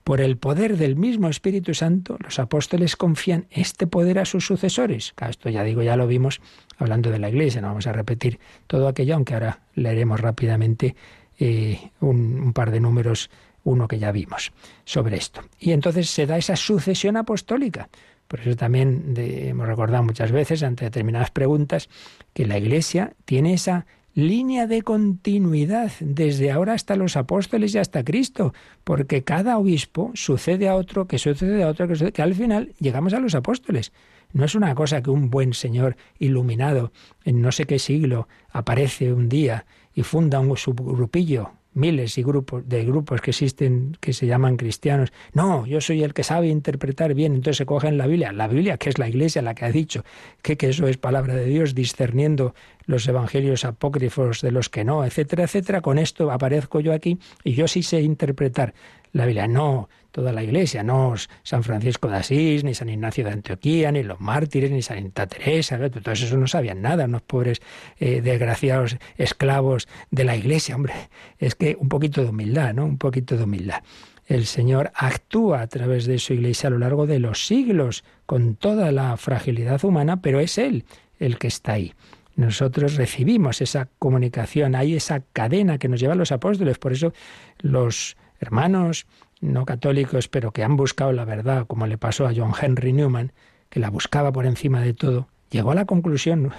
Por el poder del mismo Espíritu Santo, los apóstoles confían este poder a sus sucesores. Esto ya digo, ya lo vimos hablando de la Iglesia, no vamos a repetir todo aquello, aunque ahora leeremos rápidamente eh, un, un par de números uno que ya vimos sobre esto. Y entonces se da esa sucesión apostólica. Por eso también hemos recordado muchas veces ante determinadas preguntas que la Iglesia tiene esa línea de continuidad desde ahora hasta los apóstoles y hasta Cristo, porque cada obispo sucede a otro, que sucede a otro, que, sucede, que al final llegamos a los apóstoles. No es una cosa que un buen señor iluminado en no sé qué siglo aparece un día y funda un subgrupillo miles y grupos de grupos que existen que se llaman cristianos. No, yo soy el que sabe interpretar bien, entonces se cogen la Biblia, la Biblia que es la Iglesia la que ha dicho que, que eso es palabra de Dios, discerniendo los evangelios apócrifos de los que no, etcétera, etcétera. Con esto aparezco yo aquí y yo sí sé interpretar la Biblia. No, toda la Iglesia, no San Francisco de Asís, ni San Ignacio de Antioquía, ni los mártires, ni Santa Teresa, todos esos no sabían nada, unos pobres eh, desgraciados esclavos de la Iglesia, hombre, es que un poquito de humildad, ¿no? Un poquito de humildad. El Señor actúa a través de su Iglesia a lo largo de los siglos, con toda la fragilidad humana, pero es Él el que está ahí nosotros recibimos esa comunicación, hay esa cadena que nos lleva a los apóstoles. Por eso los hermanos no católicos, pero que han buscado la verdad, como le pasó a John Henry Newman, que la buscaba por encima de todo, llegó a la conclusión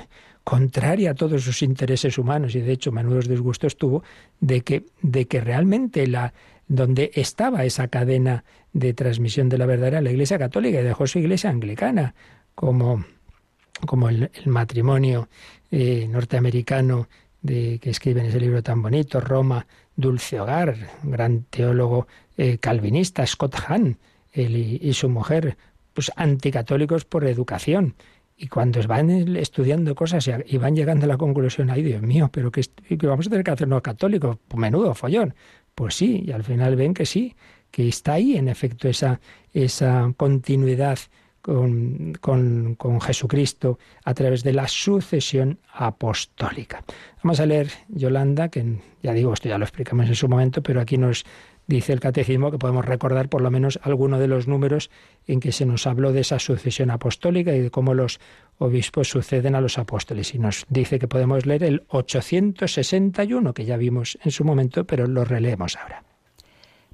contraria a todos sus intereses humanos y de hecho menudos disgustos tuvo de que de que realmente la donde estaba esa cadena de transmisión de la verdad era la Iglesia Católica y dejó su Iglesia anglicana como como el, matrimonio eh, norteamericano de, que escribe en ese libro tan bonito, Roma, Dulce Hogar, gran teólogo eh, calvinista, Scott Hahn, él y, su mujer, pues anticatólicos por educación. Y cuando van estudiando cosas y van llegando a la conclusión, ay Dios mío, pero que, vamos a tener que hacernos católicos, pues menudo follón. Pues sí, y al final ven que sí, que está ahí en efecto esa, esa continuidad con, Jesucristo a través de la sucesión apostólica. Vamos a leer Yolanda, que ya digo, esto ya lo explicamos en su momento, pero aquí nos dice el catecismo que podemos recordar por lo menos alguno de los números en que se nos habló de esa sucesión apostólica y de cómo los obispos suceden a los apóstoles. Y nos dice que podemos leer el 861, que ya vimos en su momento, pero lo releemos ahora.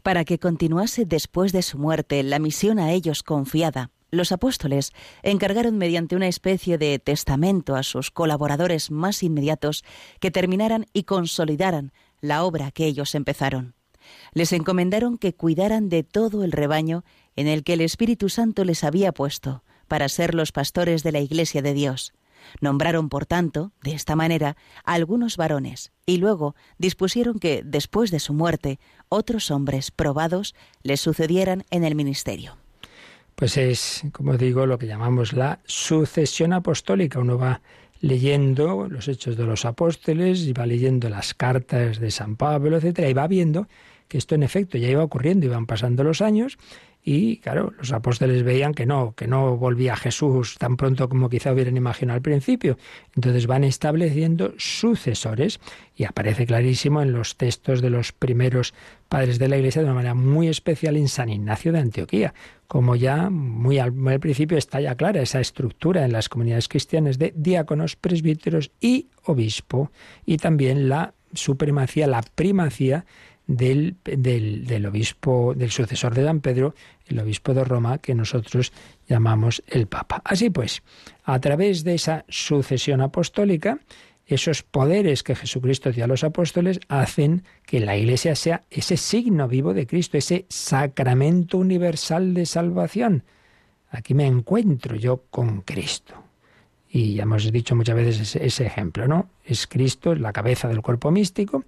Para que continuase después de su muerte la misión a ellos confiada, los apóstoles encargaron mediante una especie de testamento a sus colaboradores más inmediatos que terminaran y consolidaran la obra que ellos empezaron. Les encomendaron que cuidaran de todo el rebaño en el que el Espíritu Santo les había puesto para ser los pastores de la Iglesia de Dios. Nombraron, por tanto, de esta manera, a algunos varones, y luego dispusieron que, después de su muerte, otros hombres probados les sucedieran en el ministerio. Pues es, como digo, lo que llamamos la sucesión apostólica. Uno va leyendo los hechos de los apóstoles y va leyendo las cartas de San Pablo, etcétera, y va viendo que esto en efecto ya iba ocurriendo, iban pasando los años y claro, los apóstoles veían que no, que no volvía Jesús tan pronto como quizá hubieran imaginado al principio. Entonces van estableciendo sucesores y aparece clarísimo en los textos de los primeros padres de la Iglesia de una manera muy especial en San Ignacio de Antioquía, como ya muy al, principio está ya clara esa estructura en las comunidades cristianas de diáconos, presbíteros y obispo, y también la supremacía, la primacía del, del, obispo, del sucesor de San Pedro, el obispo de Roma, que nosotros llamamos el Papa. Así pues, a través de esa sucesión apostólica, esos poderes que Jesucristo dio a los apóstoles hacen que la Iglesia sea ese signo vivo de Cristo, ese sacramento universal de salvación. Aquí me encuentro yo con Cristo. Y ya hemos dicho muchas veces ese, ejemplo, ¿no? Es Cristo, es la cabeza del cuerpo místico,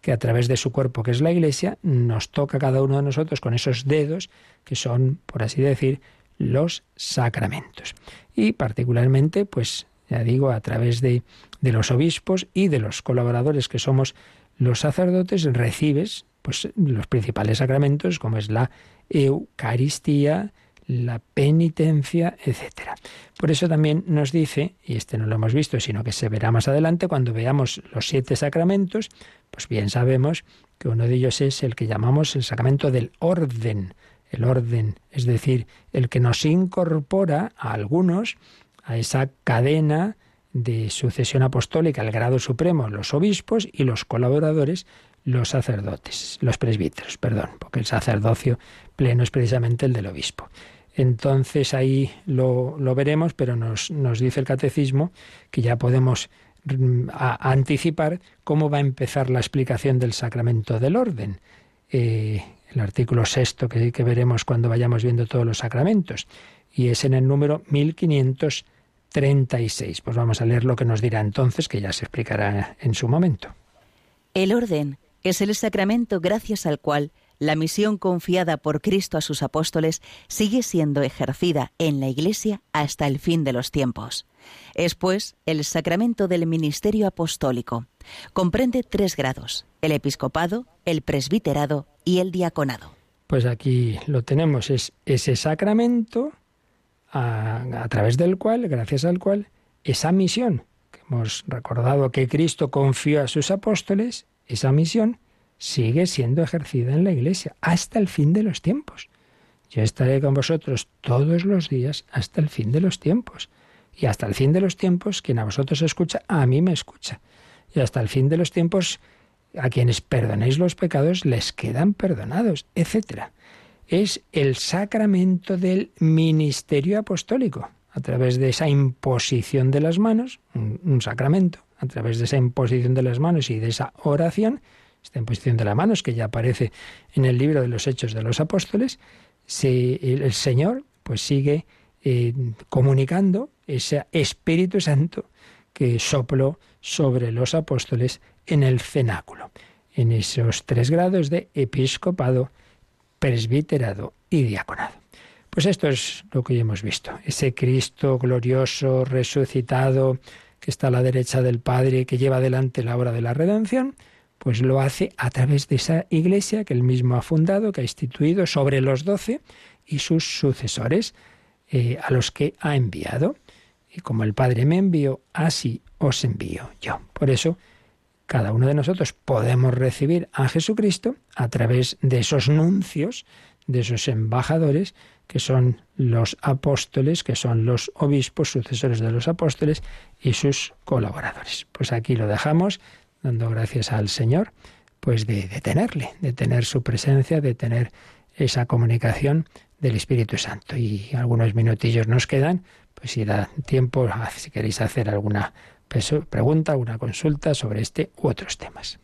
que a través de su cuerpo, que es la Iglesia, nos toca cada uno de nosotros con esos dedos que son, por así decir, los sacramentos. Y particularmente, pues ya digo, a través de, de los obispos y de los colaboradores que somos los sacerdotes, recibes pues, los principales sacramentos, como es la Eucaristía, la penitencia, etc. Por eso también nos dice, y este no lo hemos visto, sino que se verá más adelante cuando veamos los siete sacramentos, pues bien sabemos que uno de ellos es el que llamamos el sacramento del orden, el orden, es decir, el que nos incorpora a algunos a esa cadena de sucesión apostólica, el grado supremo, los obispos y los colaboradores, los sacerdotes, los presbíteros, perdón, porque el sacerdocio pleno es precisamente el del obispo. Entonces ahí lo, veremos, pero nos, nos, dice el catecismo que ya podemos mm, anticipar cómo va a empezar la explicación del sacramento del orden. Eh, el artículo sexto que, que veremos cuando vayamos viendo todos los sacramentos. Y es en el número 1536. Pues vamos a leer lo que nos dirá entonces, que ya se explicará en su momento. El orden es el sacramento gracias al cual la misión confiada por Cristo a sus apóstoles sigue siendo ejercida en la Iglesia hasta el fin de los tiempos. Es, pues, el sacramento del ministerio apostólico. Comprende tres grados, el episcopado, el presbiterado y el diaconado. Pues aquí lo tenemos, es ese sacramento a, a través del cual, gracias al cual, esa misión, que hemos recordado que Cristo confió a sus apóstoles, esa misión sigue siendo ejercida en la Iglesia hasta el fin de los tiempos. Yo estaré con vosotros todos los días hasta el fin de los tiempos. Y hasta el fin de los tiempos, quien a vosotros escucha, a mí me escucha. Y hasta el fin de los tiempos, a quienes perdonéis los pecados, les quedan perdonados, etc. Es el sacramento del ministerio apostólico, a través de esa imposición de las manos, un, un sacramento, a través de esa imposición de las manos y de esa oración, esta imposición de las manos que ya aparece en el libro de los Hechos de los Apóstoles, el Señor pues sigue eh, comunicando ese Espíritu Santo que sopló sobre los apóstoles en el cenáculo, en esos tres grados de episcopado, presbiterado y diaconado. Pues esto es lo que ya hemos visto, ese Cristo glorioso, resucitado, que está a la derecha del Padre, que lleva adelante la obra de la redención, pues lo hace a través de esa iglesia que él mismo ha fundado, que ha instituido sobre los doce y sus sucesores, eh, a los que ha enviado. Y como el Padre me envió, así os envío yo. Por eso, cada uno de nosotros podemos recibir a Jesucristo a través de esos nuncios, de esos embajadores, que son los apóstoles, que son los obispos, sucesores de los apóstoles y sus colaboradores. Pues aquí lo dejamos dando gracias al Señor pues de, de tenerle, de tener su presencia, de tener esa comunicación del Espíritu Santo. Y algunos minutillos nos quedan, pues si da tiempo, si queréis hacer alguna pregunta, alguna consulta sobre este u otros temas.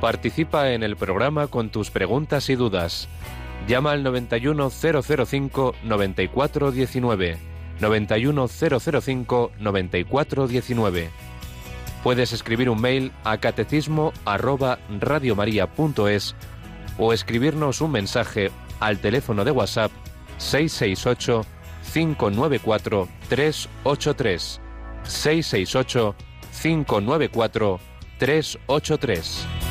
Participa en el programa con tus preguntas y dudas. Llama al 91005 9419. 91005 9419. Puedes escribir un mail a catecismo o escribirnos un mensaje al teléfono de WhatsApp 668 594 383 668 594 383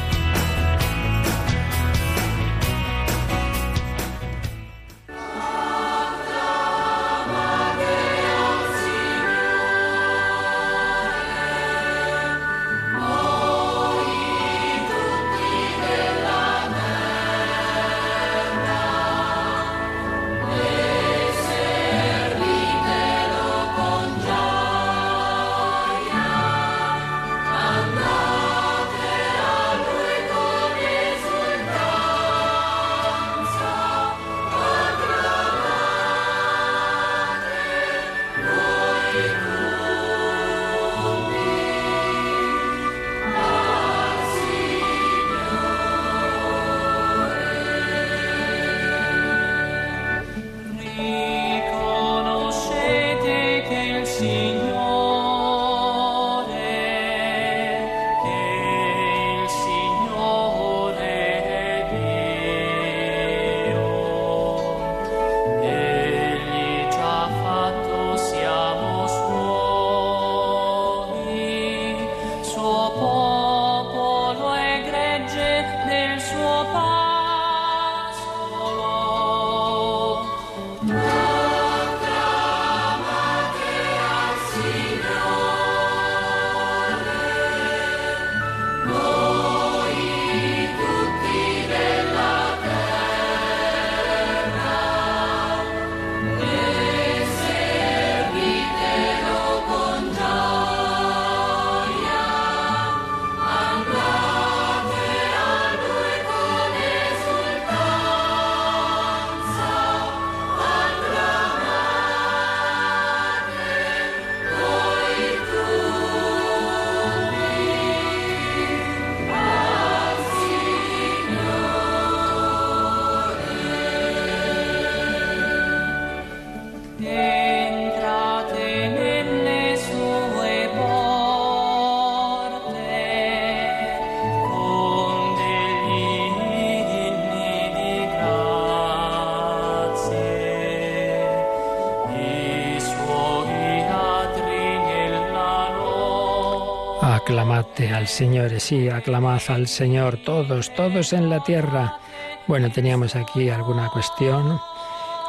al Señor, sí, aclamad al Señor, todos, todos en la tierra. Bueno, teníamos aquí alguna cuestión.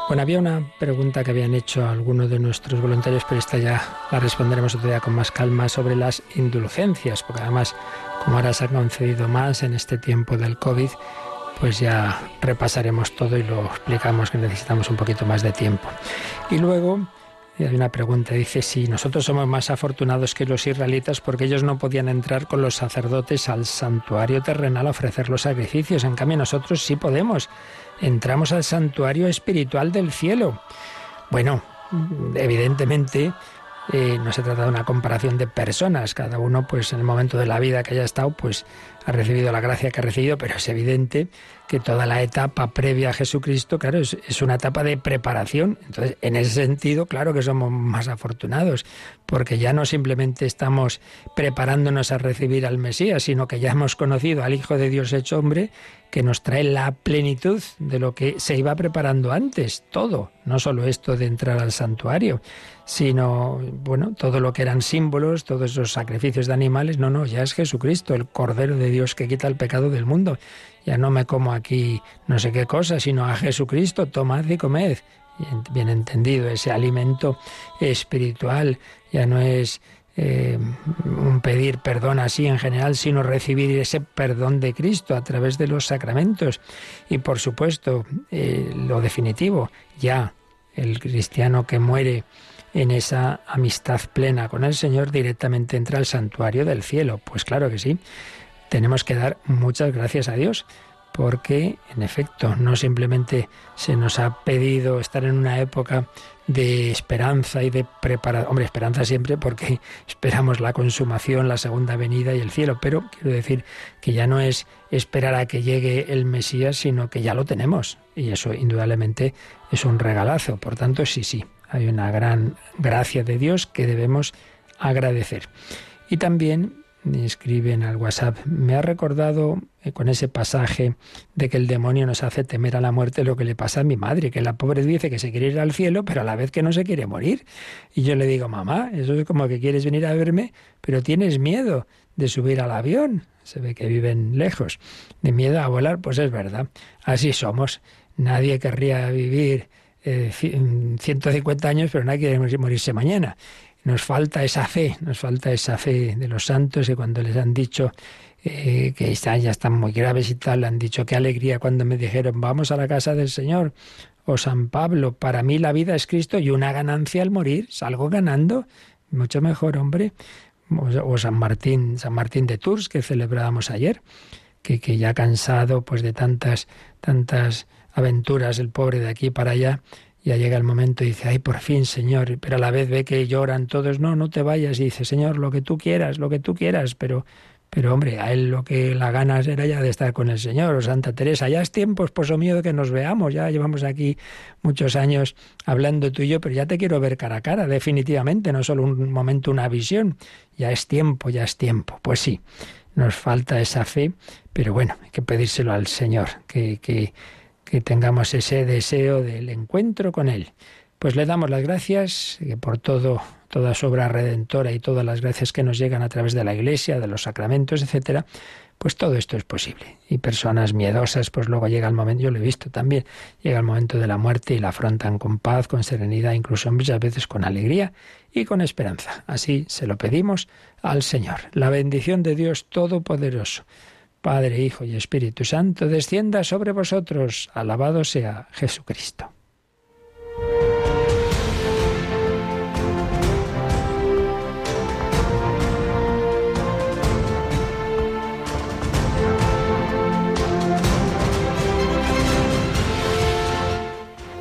Bueno, había una pregunta que habían hecho algunos de nuestros voluntarios, pero esta ya la responderemos otro día con más calma sobre las indulgencias, porque además, como ahora se ha concedido más en este tiempo del COVID, pues ya repasaremos todo y lo explicamos que necesitamos un poquito más de tiempo. Y luego hay una pregunta, dice si nosotros somos más afortunados que los israelitas porque ellos no podían entrar con los sacerdotes al santuario terrenal a ofrecer los sacrificios. En cambio nosotros sí podemos. Entramos al santuario espiritual del cielo. Bueno, evidentemente eh, no se trata de una comparación de personas. Cada uno, pues en el momento de la vida que haya estado, pues ha recibido la gracia que ha recibido, pero es evidente que toda la etapa previa a Jesucristo, claro, es, una etapa de preparación. Entonces, en ese sentido, claro que somos más afortunados, porque ya no simplemente estamos preparándonos a recibir al Mesías, sino que ya hemos conocido al Hijo de Dios hecho hombre, que nos trae la plenitud de lo que se iba preparando antes, todo, no solo esto de entrar al santuario, sino, bueno, todo lo que eran símbolos, todos esos sacrificios de animales, no, no, ya es Jesucristo, el Cordero de Dios que quita el pecado del mundo. Ya no me como aquí no sé qué cosa, sino a Jesucristo, tomad y comed. Bien entendido, ese alimento espiritual ya no es eh, un pedir perdón así en general, sino recibir ese perdón de Cristo a través de los sacramentos. Y por supuesto, eh, lo definitivo, ya el cristiano que muere en esa amistad plena con el Señor, directamente entra al santuario del cielo. Pues claro que sí, tenemos que dar muchas gracias a Dios porque en efecto no simplemente se nos ha pedido estar en una época de esperanza y de preparación, hombre, esperanza siempre porque esperamos la consumación, la segunda venida y el cielo, pero quiero decir que ya no es esperar a que llegue el Mesías, sino que ya lo tenemos y eso indudablemente es un regalazo, por tanto sí, sí, hay una gran gracia de Dios que debemos agradecer. Y también escriben al WhatsApp, me ha recordado eh, con ese pasaje de que el demonio nos hace temer a la muerte lo que le pasa a mi madre, que la pobre dice que se quiere ir al cielo, pero a la vez que no se quiere morir. Y yo le digo, mamá, eso es como que quieres venir a verme, pero tienes miedo de subir al avión. Se ve que viven lejos. De miedo a volar, pues es verdad. Así somos. Nadie querría vivir eh, 150 años, pero nadie quiere morirse mañana. Nos falta esa fe, nos falta esa fe de los santos y cuando les han dicho eh, que ya están muy graves y tal, han dicho qué alegría cuando me dijeron vamos a la casa del Señor. O San Pablo, para mí la vida es Cristo y una ganancia al morir, salgo ganando, mucho mejor, hombre. O, San Martín, San Martín de Tours, que celebrábamos ayer, que, que ya cansado pues de tantas, tantas aventuras, el pobre de aquí para allá, ya llega el momento y dice, ay, por fin, Señor, pero a la vez ve que lloran todos, no, no te vayas, y dice, Señor, lo que tú quieras, lo que tú quieras, pero, pero hombre, a él lo que la ganas era ya de estar con el Señor, o Santa Teresa, ya es tiempo, esposo mío, de que nos veamos, ya llevamos aquí muchos años hablando tú y yo, pero ya te quiero ver cara a cara, definitivamente, no solo un momento, una visión, ya es tiempo, ya es tiempo. Pues sí, nos falta esa fe, pero bueno, hay que pedírselo al Señor, que, que que tengamos ese deseo del encuentro con Él. Pues le damos las gracias por todo, toda su obra redentora y todas las gracias que nos llegan a través de la Iglesia, de los sacramentos, etcétera. Pues todo esto es posible. Y personas miedosas, pues luego llega el momento, yo lo he visto también, llega el momento de la muerte y la afrontan con paz, con serenidad, incluso muchas veces con alegría y con esperanza. Así se lo pedimos al Señor. La bendición de Dios Todopoderoso. Padre, Hijo y Espíritu Santo, descienda sobre vosotros. Alabado sea Jesucristo.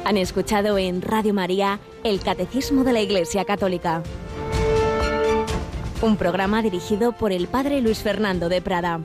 Han escuchado en Radio María el Catecismo de la Iglesia Católica, un programa dirigido por el Padre Luis Fernando de Prada.